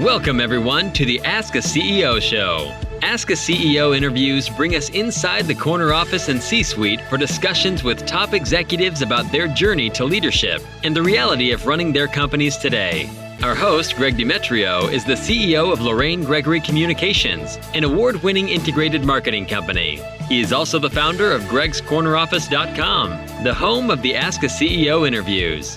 Welcome, everyone, to the Ask a CEO show. Ask a CEO interviews bring us inside the corner office and C suite for discussions with top executives about their journey to leadership and the reality of running their companies today. Our host, Greg Demetriou, is the CEO of Lorraine Gregory Communications, an award winning integrated marketing company. He is also the founder of gregscorneroffice.com, the home of the Ask a CEO interviews.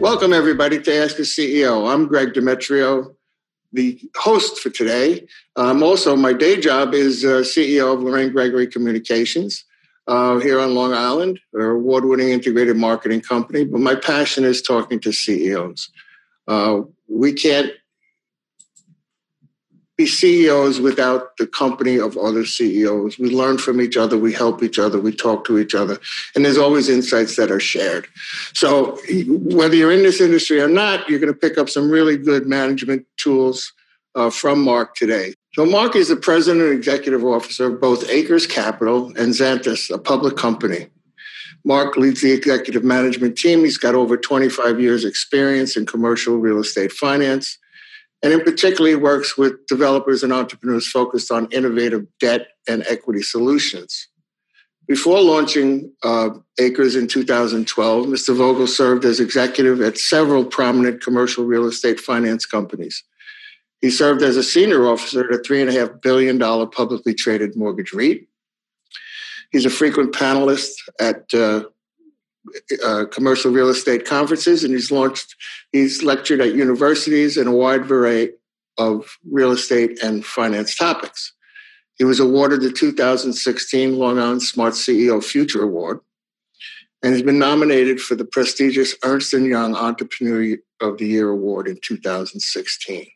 Welcome, everybody, to Ask a CEO. I'm Greg Demetriou, the host for today. Um, also, my day job is uh, CEO of Lorraine Gregory Communications uh, here on Long Island, an award winning integrated marketing company. But my passion is talking to CEOs. Uh, we can't be CEOs without the company of other CEOs. We learn from each other, we help each other, we talk to each other, and there's always insights that are shared. So, whether you're in this industry or not, you're going to pick up some really good management tools uh, from Mark today. So Mark is the president and executive officer of both Acres Capital and Exantas, a public company. Mark leads the executive management team. He's got over 25 years experience in commercial real estate finance. And in particular, works with developers and entrepreneurs focused on innovative debt and equity solutions. Before launching uh, Acres in 2012, Mr. Fogel served as executive at several prominent commercial real estate finance companies. He served as a senior officer at a $3.5 billion publicly traded mortgage REIT. He's a frequent panelist at uh, uh, commercial real estate conferences, and he's launched, he's lectured at universities in a wide variety of real estate and finance topics. He was awarded the 2016 Long Island Smart CEO Future Award, and he's been nominated for the prestigious Ernst & Young Entrepreneur of the Year Award in 2016.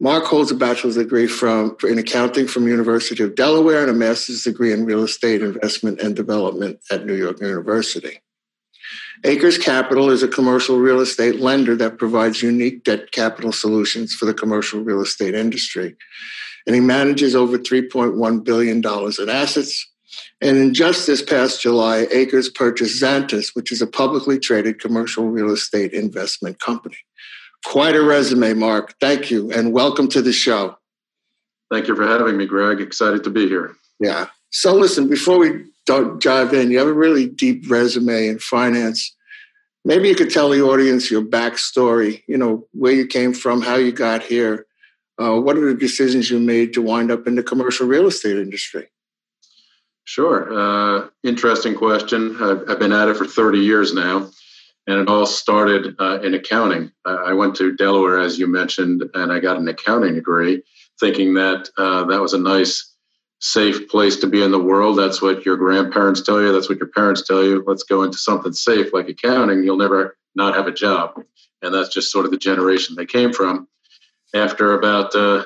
Mark holds a bachelor's degree from in accounting from University of Delaware and a master's degree in real estate investment and development at New York University. Acres Capital is a commercial real estate lender that provides unique debt capital solutions for the commercial real estate industry. And he manages over $3.1 billion in assets. And in just this past July, Acres purchased Exantas, which is a publicly traded commercial real estate investment company. Quite a resume, Mark. Thank you, and welcome to the show. Thank you for having me, Greg. Excited to be here. Yeah. So, listen, before we dive in, you have a really deep resume in finance. Maybe you could tell the audience your backstory, you know, where you came from, how you got here. Uh, what are the decisions you made to wind up in the commercial real estate industry? Sure. Uh, interesting question. I've, I've, been at it for 30 years now and it all started uh, in accounting. I went to Delaware, as you mentioned, and I got an accounting degree, thinking that uh, that was a nice, safe place to be in the world. That's what your grandparents tell you. That's what your parents tell you. Let's go into something safe like accounting. You'll never not have a job, and that's just sort of the generation they came from. After about uh,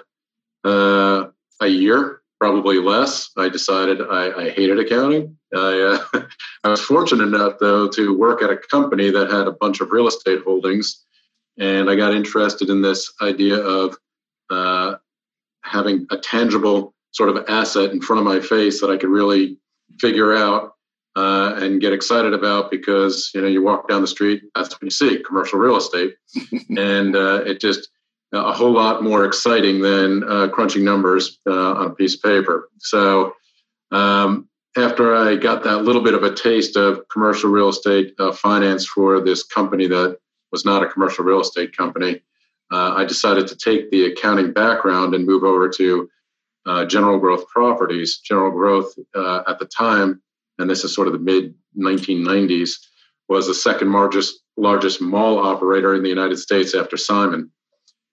uh a year, probably less. I decided I, I hated accounting. I, uh, I, was fortunate enough, though, to work at a company that had a bunch of real estate holdings, and I got interested in this idea of uh, having a tangible sort of asset in front of my face that I could really figure out uh, and get excited about because you know you walk down the street, that's what you see, commercial real estate, and uh, it just a whole lot more exciting than uh, crunching numbers uh, on a piece of paper. So um, after I got that little bit of a taste of commercial real estate uh, finance for this company that was not a commercial real estate company, uh, I decided to take the accounting background and move over to uh, General Growth Properties. General Growth uh, at the time, and this is sort of the mid 1990s, was the second largest largest mall operator in the United States after Simon.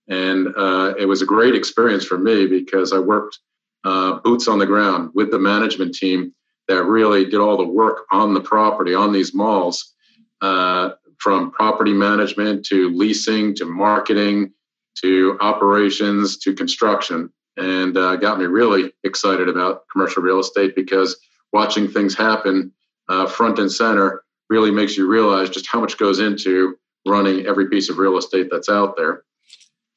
And uh, it was a great experience for me because I worked uh, boots on the ground with the management team that really did all the work on the property, on these malls, uh, from property management to leasing to marketing to operations to construction. and uh, got me really excited about commercial real estate because watching things happen uh, front and center really makes you realize just how much goes into running every piece of real estate that's out there.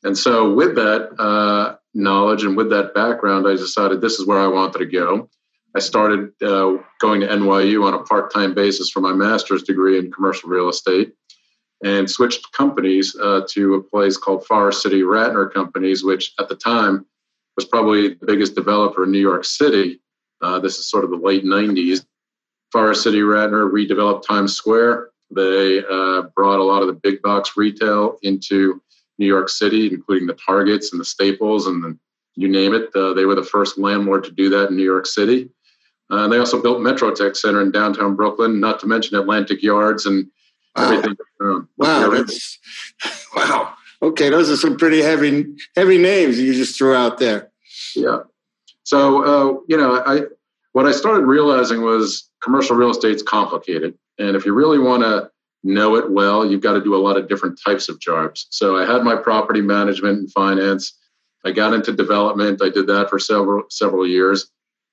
And so, with that uh, knowledge and with that background, I decided this is where I wanted to go. I started uh, going to NYU on a part time basis for my master's degree in commercial real estate and switched companies uh, to a place called Forest City Ratner Companies, which at the time was probably the biggest developer in New York City. Uh, this is sort of the late 90s. Forest City Ratner redeveloped Times Square. They uh, brought a lot of the big box retail into New York City, including the Targets and the Staples and the, you name it. Uh, they were the first landlord to do that in New York City. Uh, they also built Metrotech Center in downtown Brooklyn, not to mention Atlantic Yards and wow. everything. wow, that's, wow. Okay, those are some pretty heavy heavy names you just threw out there. Yeah. So uh, you know, I what I started realizing was commercial real estate's complicated, and if you really want to know it well, you've got to do a lot of different types of jobs. So I had my property management and finance. I got into development. I did that for several several years,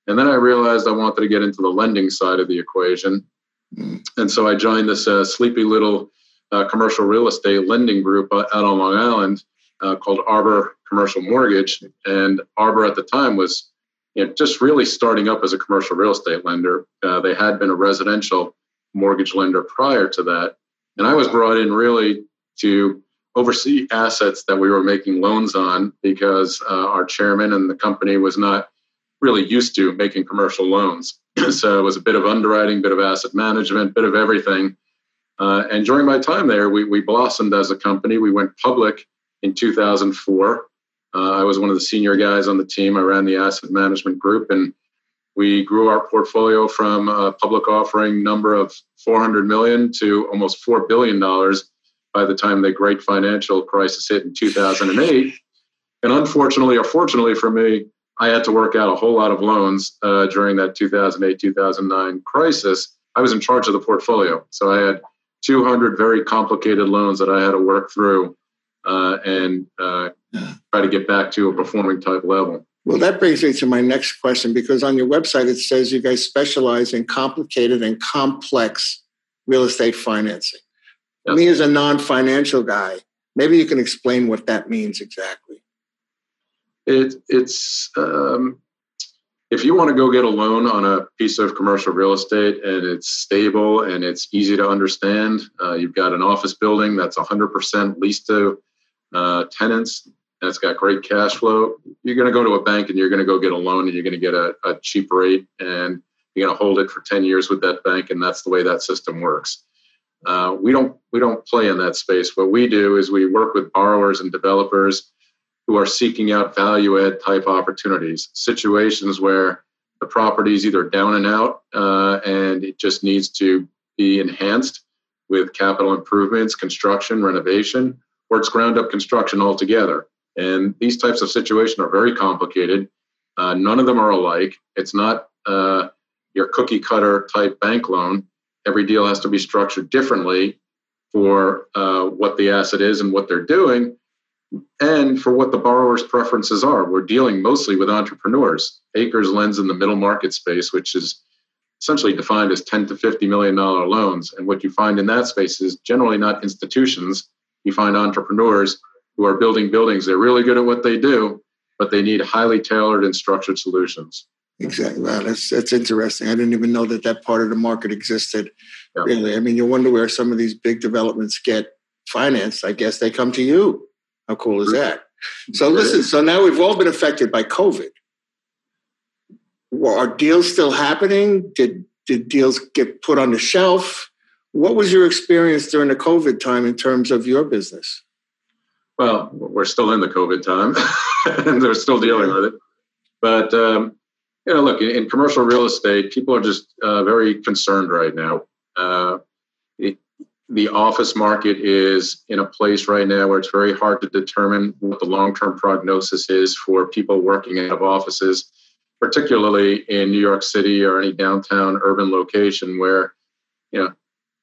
and then I realized I wanted to get into the lending side of the equation. Mm. And so I joined this uh, sleepy little uh, commercial real estate lending group out on Long Island uh, called Arbor Commercial Mortgage. And Arbor at the time was you know, just really starting up as a commercial real estate lender. Uh, they had been a residential mortgage lender prior to that. And I was brought in really to oversee assets that we were making loans on because uh, our chairman and the company was not really used to making commercial loans. so it was a bit of underwriting, bit of asset management, bit of everything. Uh, and during my time there, we, we blossomed as a company. We went public in 2004. Uh, I was one of the senior guys on the team. I ran the asset management group, and we grew our portfolio from a public offering number of 400 million to almost four billion dollars by the time the great financial crisis hit in 2008. And unfortunately, or fortunately for me, I had to work out a whole lot of loans uh, during that 2008 2009 crisis. I was in charge of the portfolio, so I had 200 very complicated loans that I had to work through uh, and uh, try to get back to a performing type level. Well, that brings me to my next question because on your website it says you guys specialize in complicated and complex real estate financing. Yes. Me, as a non financial guy, maybe you can explain what that means exactly. It, it's um, if you want to go get a loan on a piece of commercial real estate and it's stable and it's easy to understand, uh, you've got an office building that's 100% leased to uh, tenants and it's got great cash flow, you're going to go to a bank and you're going to go get a loan and you're going to get a, a cheap rate and you're going to hold it for 10 years with that bank and that's the way that system works. Uh, we don't we don't play in that space. What we do is we work with borrowers and developers who are seeking out value add type opportunities, situations where the property is either down and out uh, and it just needs to be enhanced with capital improvements, construction, renovation, or it's ground up construction altogether. And these types of situations are very complicated. Uh, none of them are alike. It's not uh, your cookie cutter type bank loan. Every deal has to be structured differently for uh, what the asset is and what they're doing and for what the borrower's preferences are. We're dealing mostly with entrepreneurs. Acres lends in the middle market space, which is essentially defined as 10 to 50 million dollar loans. And what you find in that space is generally not institutions. You find entrepreneurs who are building buildings. They're really good at what they do, but they need highly tailored and structured solutions. Exactly. Wow, that's that's interesting. I didn't even know that that part of the market existed. Yeah. Really, I mean, you wonder where some of these big developments get financed. I guess they come to you. How cool is that? So listen, so now we've all been affected by COVID. Are deals still happening? Did did deals get put on the shelf? What was your experience during the COVID time in terms of your business? Well, we're still in the COVID time, and they're still dealing with it. But um, you know, look in, commercial real estate, people are just uh, very concerned right now. Uh, it, the office market is in a place right now where it's very hard to determine what the long-term prognosis is for people working out of offices, particularly in New York City or any downtown urban location where, you know,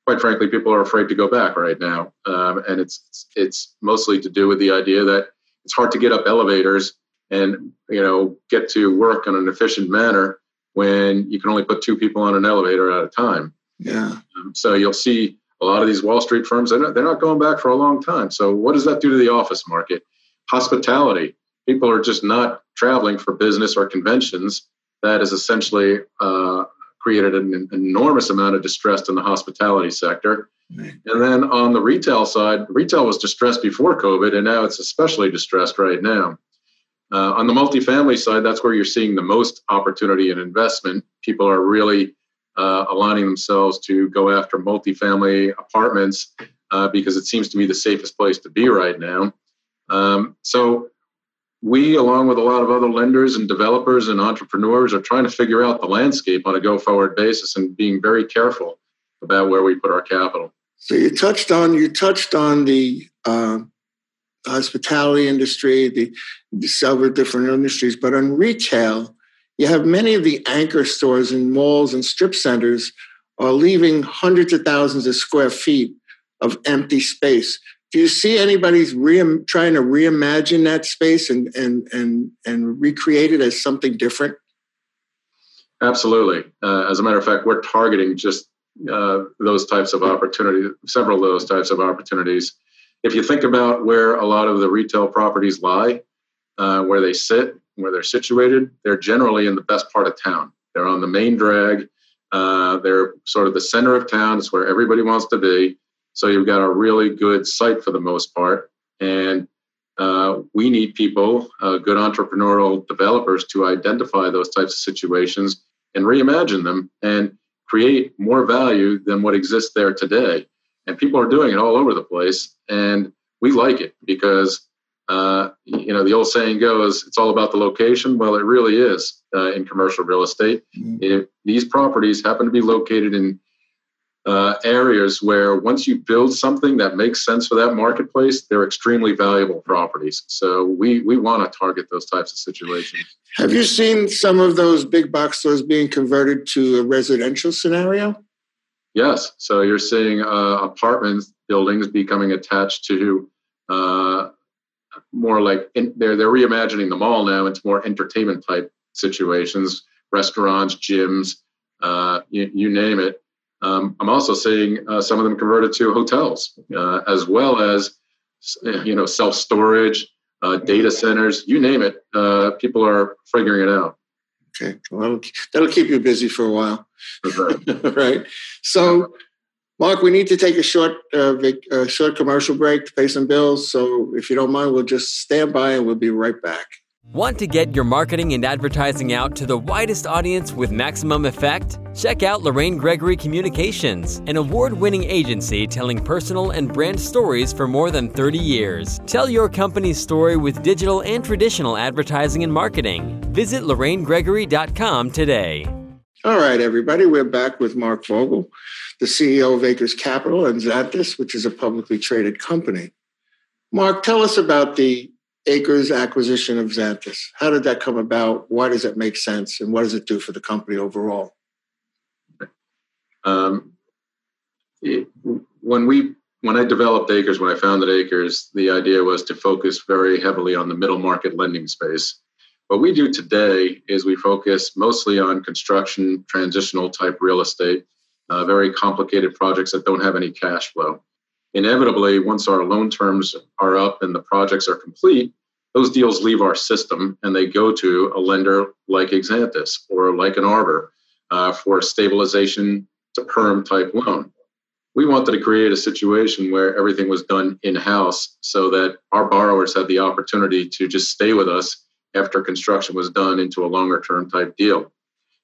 quite frankly, people are afraid to go back right now, um, and it's it's mostly to do with the idea that it's hard to get up elevators and you know get to work in an efficient manner when you can only put two people on an elevator at a time. Yeah. Um, so you'll see a lot of these Wall Street firms they're not, they're not going back for a long time. So what does that do to the office market? Hospitality. People are just not traveling for business or conventions. That is essentially uh, created an, enormous amount of distress in the hospitality sector. And then on the retail side, retail was distressed before COVID, and now it's especially distressed right now. Uh, on the multifamily side, that's where you're seeing the most opportunity and investment. People are really uh, aligning themselves to go after multifamily apartments uh, because it seems to be the safest place to be right now. Um, so, we, along with a lot of other lenders and developers and entrepreneurs, are trying to figure out the landscape on a go forward basis and being very careful about where we put our capital. So you touched on you touched on the uh, hospitality industry, the, the several different industries, but on retail, you have many of the anchor stores in malls and strip centers are leaving hundreds of thousands of square feet of empty space. Do you see anybody's re- trying to reimagine that space and, and, and, and recreate it as something different? Absolutely. Uh, as a matter of fact, we're targeting just uh, those types of opportunities, several of those types of opportunities if you think about where a lot of the retail properties lie, uh, where they sit, where they're situated, they're generally in the best part of town. They're on the main drag. Uh, they're sort of the center of town. It's where everybody wants to be. So you've got a really good site for the most part. And uh, we need people, uh, good entrepreneurial developers, to identify those types of situations and reimagine them and create more value than what exists there today and people are doing it all over the place and we like it because uh, you know the old saying goes it's all about the location well it really is uh, in commercial real estate mm-hmm. if these properties happen to be located in uh, areas where once you build something that makes sense for that marketplace they're extremely valuable properties so we we want to target those types of situations have you seen some of those big box stores being converted to a residential scenario Yes. So you're seeing uh, apartment buildings becoming attached to uh, more like in, they're they're reimagining the mall now into more entertainment type situations, restaurants, gyms, uh, you, you, name it. Um, I'm also seeing uh, some of them converted to hotels, uh, as well as you know self storage, uh, data centers, you name it. people are figuring it out. Okay, well, that'll keep you busy for a while, right? So, Mark, we need to take a short, uh, a short commercial break to pay some bills. So, if you don't mind, we'll just stand by and we'll be right back. Want to get your marketing and advertising out to the widest audience with maximum effect? Check out Lorraine Gregory Communications, an award winning agency telling personal and brand stories for more than 30 years. Tell your company's story with digital and traditional advertising and marketing. Visit lorrainegregory.com today. All right, everybody, we're back with Mark Fogel, the CEO of Acres Capital and Exantas, which is a publicly traded company. Mark, tell us about the Acres acquisition of Exantas. How did that come about? Why does it make sense? And what does it do for the company overall? Um, it, when we when I developed Acres, when I founded Acres, the idea was to focus very heavily on the middle market lending space. What we do today is we focus mostly on construction, transitional type real estate, uh, very complicated projects that don't have any cash flow inevitably, once our loan terms are up and the projects are complete, those deals leave our system and they go to a lender like Exantas or like an Arbor uh, for a stabilization to perm type loan. We wanted to create a situation where everything was done in house so that our borrowers had the opportunity to just stay with us after construction was done into a longer term type deal.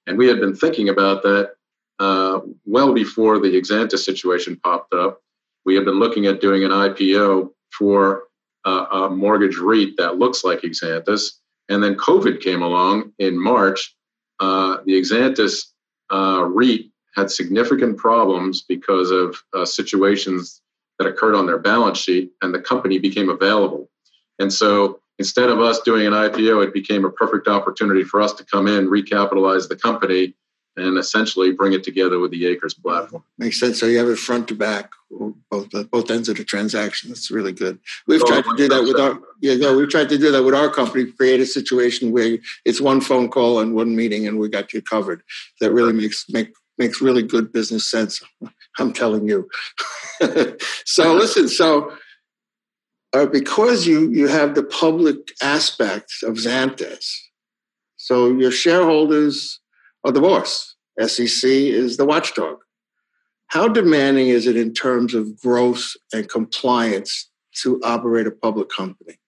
And we had been thinking about that uh, well before the Exantas situation popped up we had been looking at doing an IPO for uh, a mortgage REIT that looks like Exantas. And then COVID came along in March. Uh, the Exantas uh, REIT had significant problems because of uh, situations that occurred on their balance sheet, and the company became available. And so instead of us doing an IPO, it became a perfect opportunity for us to come in, recapitalize the company, and essentially bring it together with the Acres platform. Makes sense. So you have it front to back, both both ends of the transaction. That's really good. We've tried to do that with our yeah, no, we've tried to do that with our company. Create a situation where it's one phone call and one meeting, and we got you covered. That really makes make makes really good business sense. I'm telling you. so listen, so uh, because you you have the public aspect of Exantas, so your shareholders are the boss. SEC is the watchdog. How demanding is it in terms of growth and compliance to operate a public company?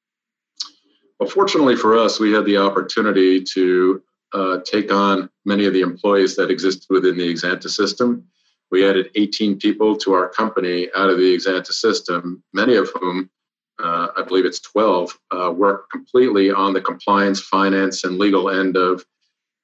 Well, fortunately for us, we had the opportunity to uh, take on many of the employees that exist within the Exantas system. We added 18 people to our company out of the Exantas system, many of whom, uh, I believe it's 12, uh, work completely on the compliance, finance, and legal end of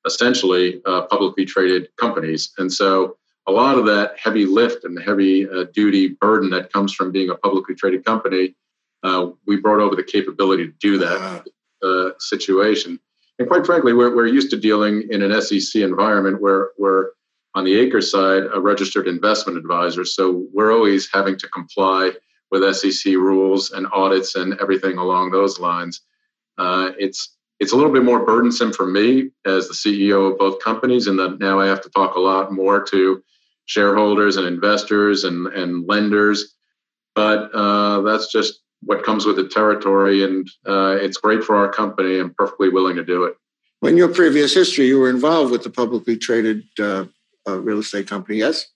essentially uh, publicly traded companies. And so a lot of that heavy lift and the heavy uh, duty burden that comes from being a publicly traded company, uh, we brought over the capability to do that uh, situation. And quite frankly, we're, we're used to dealing in an SEC environment where we're on the Acre side a registered investment advisor. So we're always having to comply with SEC rules and audits and everything along those lines. Uh, it's it's a little bit more burdensome for me as the CEO of both companies, and that now I have to talk a lot more to shareholders and investors and, and lenders. But uh, that's just what comes with the territory, and uh, it's great for our company. I'm perfectly willing to do it. In your previous history, you were involved with the publicly traded uh, uh real estate company, yes?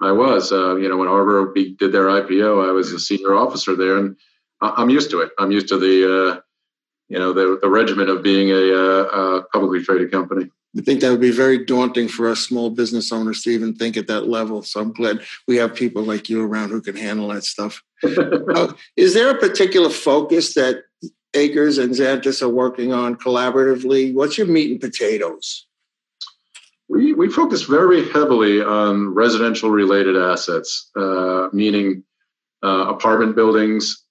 I was. Uh, you know, when Arbor did their IPO, I was a senior officer there, and I'm used to it. I'm used to the uh, you know the, the regimen of being a, a, publicly traded company. I think that would be very daunting for us small business owners to even think at that level. So I'm glad we have people like you around who can handle that stuff. uh, is there a particular focus that Acres and Exantas are working on collaboratively? What's your meat and potatoes? We, we focus very heavily on residential related assets, uh, meaning uh, apartment buildings,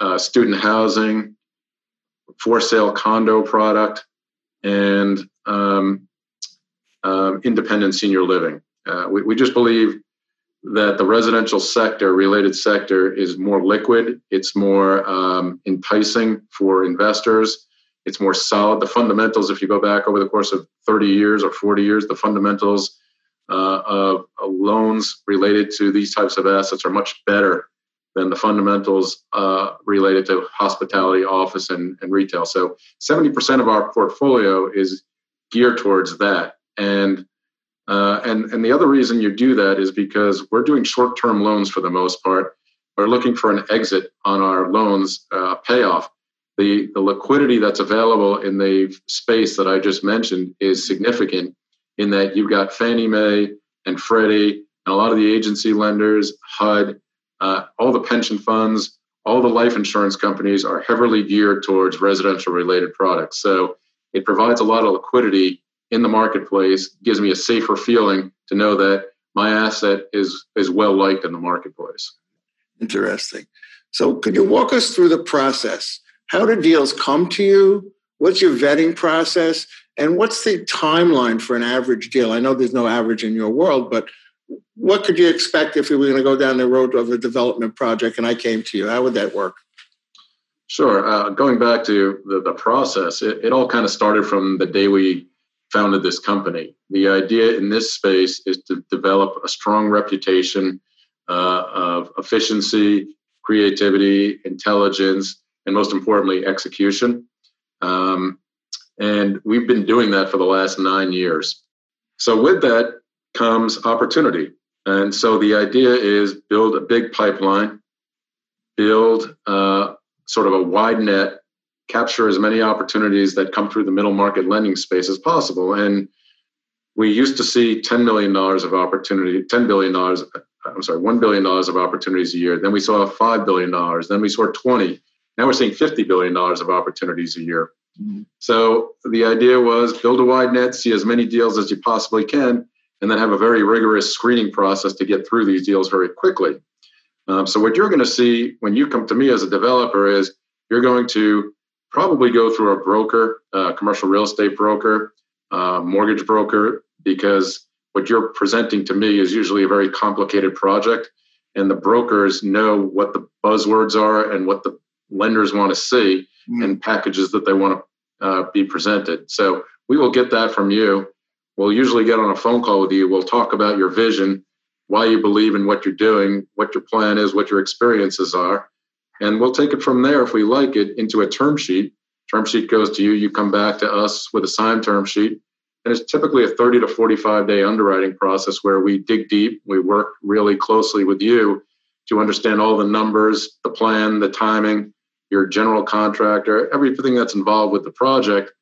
uh, student housing, for sale condo product and um, um, independent senior living. Uh, we, we just believe that the residential sector, related sector, is more liquid. It's more um, enticing for investors. It's more solid. The fundamentals, if you go back over the course of 30 years or 40 years, the fundamentals uh, of uh, loans related to these types of assets are much better than the fundamentals uh, related to hospitality, office, and, and retail. So 70% of our portfolio is geared towards that. And uh, and and the other reason you do that is because we're doing short-term loans for the most part. We're looking for an exit on our loans uh, payoff. The the liquidity that's available in the space that I just mentioned is significant. In that you've got Fannie Mae and Freddie and a lot of the agency lenders, HUD, uh, all the pension funds, all the life insurance companies are heavily geared towards residential related products. So it provides a lot of liquidity in the marketplace, gives me a safer feeling to know that my asset is is well liked in the marketplace. Interesting. So could you walk us through the process? How do deals come to you? What's your vetting process? And what's the timeline for an average deal? I know there's no average in your world, but what could you expect if we were going to go down the road of a development project and I came to you? How would that work? Sure. Uh, going back to the, the process, it, it all kind of started from the day we founded this company. The idea in this space is to develop a strong reputation uh, of efficiency, creativity, intelligence, and most importantly, execution. Um, and we've been doing that for the last nine years. So, with that, comes opportunity. And so the idea is build a big pipeline, build uh, sort of a wide net, capture as many opportunities that come through the middle market lending space as possible. And we used to see $10 million of opportunity, $10 billion, I'm sorry, $1 billion of opportunities a year. Then we saw $5 billion. Then we saw 20. Now we're seeing $50 billion of opportunities a year. Mm-hmm. So the idea was build a wide net, see as many deals as you possibly can, and then have a very rigorous screening process to get through these deals very quickly. Um, so what you're going to see when you come to me as a developer is you're going to probably go through a broker, a commercial real estate broker, mortgage broker, because what you're presenting to me is usually a very complicated project, and the brokers know what the buzzwords are and what the lenders want to see mm. and packages that they want to uh, be presented. So we will get that from you. We'll usually get on a phone call with you. We'll talk about your vision, why you believe in what you're doing, what your plan is, what your experiences are. And we'll take it from there if we like it into a term sheet. Term sheet goes to you, you come back to us with a signed term sheet. And it's typically a 30 to 45 day underwriting process where we dig deep, we work really closely with you to understand all the numbers, the plan, the timing, your general contractor, everything that's involved with the project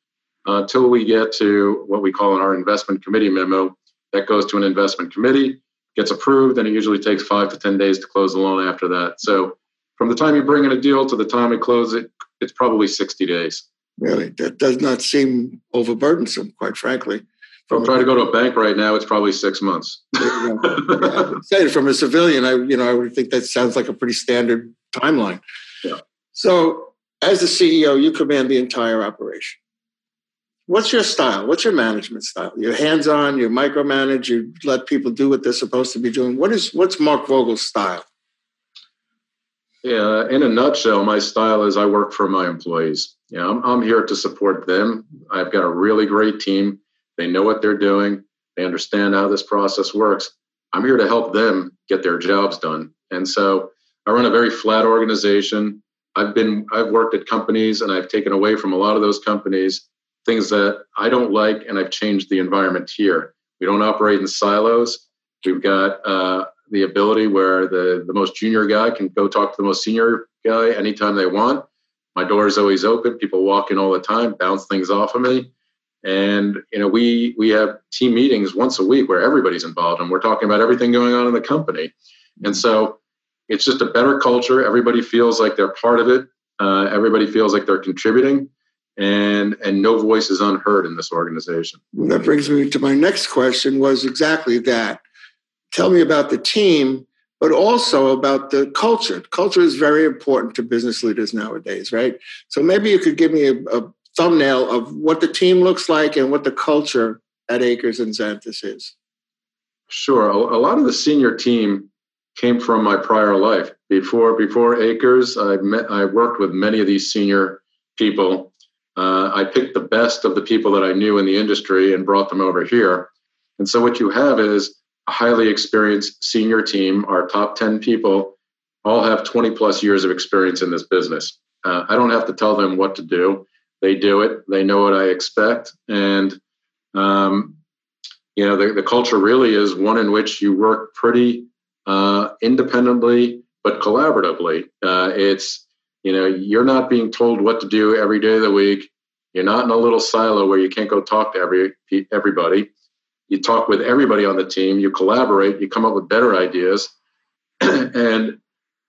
Uh, until we get to what we call in our investment committee memo. That goes to an investment committee, gets approved, and it usually takes five to 10 days to close the loan after that. So from the time you bring in a deal to the time we close it, it's probably 60 days. Really? That does not seem overburdensome, quite frankly. If I'm trying to go to a bank right now, it's probably six months. yeah, say from a civilian, I you know I would think that sounds like a pretty standard timeline. Yeah. So, as the CEO, you command the entire operation what's your style? What's your management style? You're hands on, you micromanage, you let people do what they're supposed to be doing. What is what's Mark Fogel's style? Yeah, in a nutshell, my style is I work for my employees. Yeah, I'm, I'm here to support them. I've got a really great team. They know what they're doing. They understand how this process works. I'm here to help them get their jobs done. And so I run a very flat organization. I've been I've worked at companies and I've taken away from a lot of those companies things that I don't like, and I've changed the environment here. We don't operate in silos. We've got uh, the ability where the, the most junior guy can go talk to the most senior guy anytime they want. My door is always open. People walk in all the time, bounce things off of me. And you know, we we have team meetings once a week where everybody's involved and we're talking about everything going on in the company. And so it's just a better culture. Everybody feels like they're part of it. Uh, everybody feels like they're contributing and and no voice is unheard in this organization. That brings me to my next question was exactly that. Tell me about the team, but also about the culture. Culture is very important to business leaders nowadays, right? So maybe you could give me a, a thumbnail of what the team looks like and what the culture at Acres and Exantas is. Sure. A, a lot of the senior team came from my prior life. Before before Acres, I met I worked with many of these senior people uh, I picked the best of the people that I knew in the industry and brought them over here. And so what you have is a highly experienced senior team. Our top 10 people all have 20 plus years of experience in this business. Uh, I don't have to tell them what to do. They do it. They know what I expect. And, um, you know, the, the culture really is one in which you work pretty uh, independently, but collaboratively. Uh, it's, you know, you're not being told what to do every day of the week. You're not in a little silo where you can't go talk to every everybody. You talk with everybody on the team. You collaborate. You come up with better ideas. and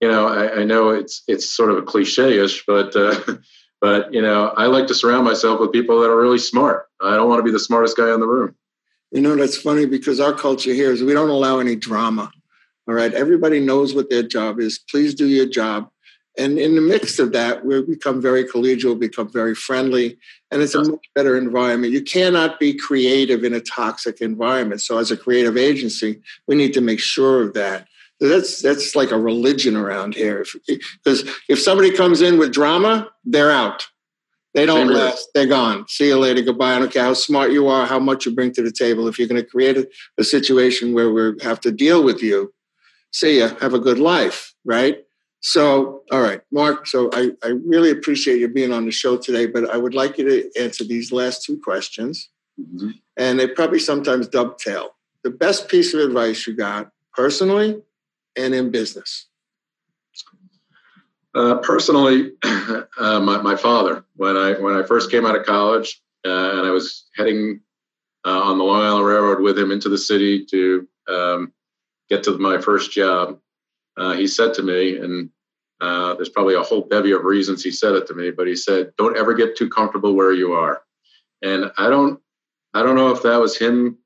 you know, I, I, know it's it's sort of a cliche-ish, but uh, but you know, I like to surround myself with people that are really smart. I don't want to be the smartest guy in the room. You know, that's funny because our culture here is we don't allow any drama. All right, everybody knows what their job is. Please do your job. And in the midst of that, we become very collegial, become very friendly, and it's a much better environment. You cannot be creative in a toxic environment. So, as a creative agency, we need to make sure of that. That's that's like a religion around here. Because if, if somebody comes in with drama, they're out. They don't Same last. They're gone. See you later. Goodbye. I don't care how smart you are, how much you bring to the table. If you're going to create a, a situation where we have to deal with you, see ya. Have a good life, right? So, all right, Mark. So, I, I really appreciate you being on the show today, but I would like you to answer these last two questions. Mm-hmm. And they probably sometimes dovetail. The best piece of advice you got personally and in business? Uh, personally, uh, my, my father, when I, when I first came out of college uh, and I was heading uh, on the Long Island Railroad with him into the city to um, get to my first job, uh, he said to me, and uh, there's probably a whole bevy of reasons he said it to me, but he said, "Don't ever get too comfortable where you are." And I don't, I don't know if that was him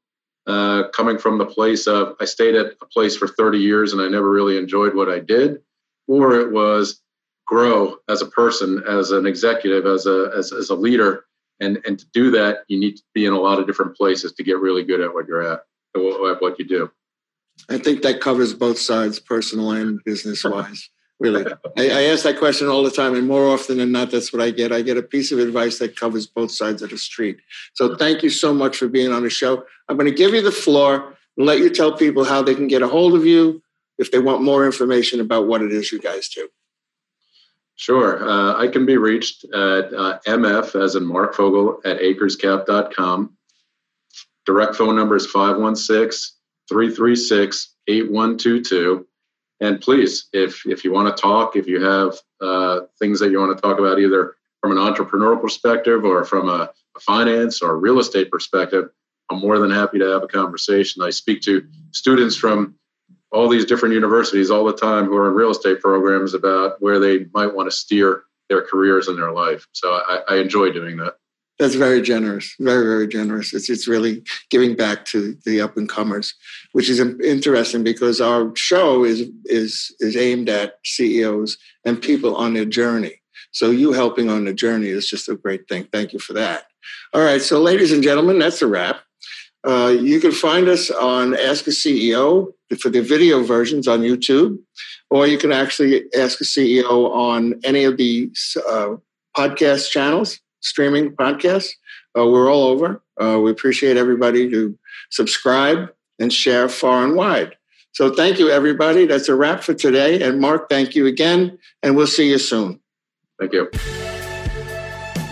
uh, coming from the place of I stayed at a place for 30 years and I never really enjoyed what I did, or it was grow as a person, as an executive, as a as, as a leader, and and to do that, you need to be in a lot of different places to get really good at what you're at. at what you do. I think that covers both sides, personal and business wise. Really, I, I, ask that question all the time, and more often than not, that's what I get. I get a piece of advice that covers both sides of the street. So, thank you so much for being on the show. I'm going to give you the floor and let you tell people how they can get a hold of you if they want more information about what it is you guys do. Sure. Uh, I can be reached at uh, mf, as in Mark Fogel, at acrescap.com. Direct phone number is 516 336 8122. And please, if, if you want to talk, if you have uh, things that you want to talk about, either from an entrepreneurial perspective or from a, a finance or real estate perspective, I'm more than happy to have a conversation. I speak to students from all these different universities all the time who are in real estate programs about where they might want to steer their careers in their life. So I, I enjoy doing that. That's very generous, very very generous. It's it's really giving back to the up and comers, which is interesting because our show is is is aimed at CEOs and people on their journey. So you helping on the journey is just a great thing. Thank you for that. All right, so ladies and gentlemen, that's a wrap. Uh, you can find us on Ask a CEO for the video versions on YouTube, or you can actually ask a CEO on any of the uh, podcast channels streaming podcasts. Uh, we're all over. Uh, we appreciate everybody to subscribe and share far and wide. So thank you, everybody. That's a wrap for today. And Mark, thank you again, and we'll see you soon. Thank you.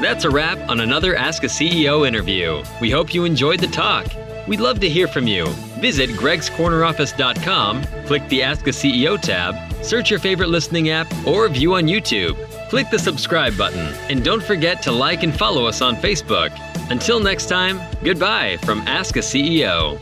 That's a wrap on another Ask a CEO interview. We hope you enjoyed the talk. We'd love to hear from you. Visit gregscorneroffice.com, click the Ask a CEO tab, search your favorite listening app, or view on YouTube. Click the subscribe button, and don't forget to like and follow us on Facebook. Until next time, goodbye from Ask a CEO.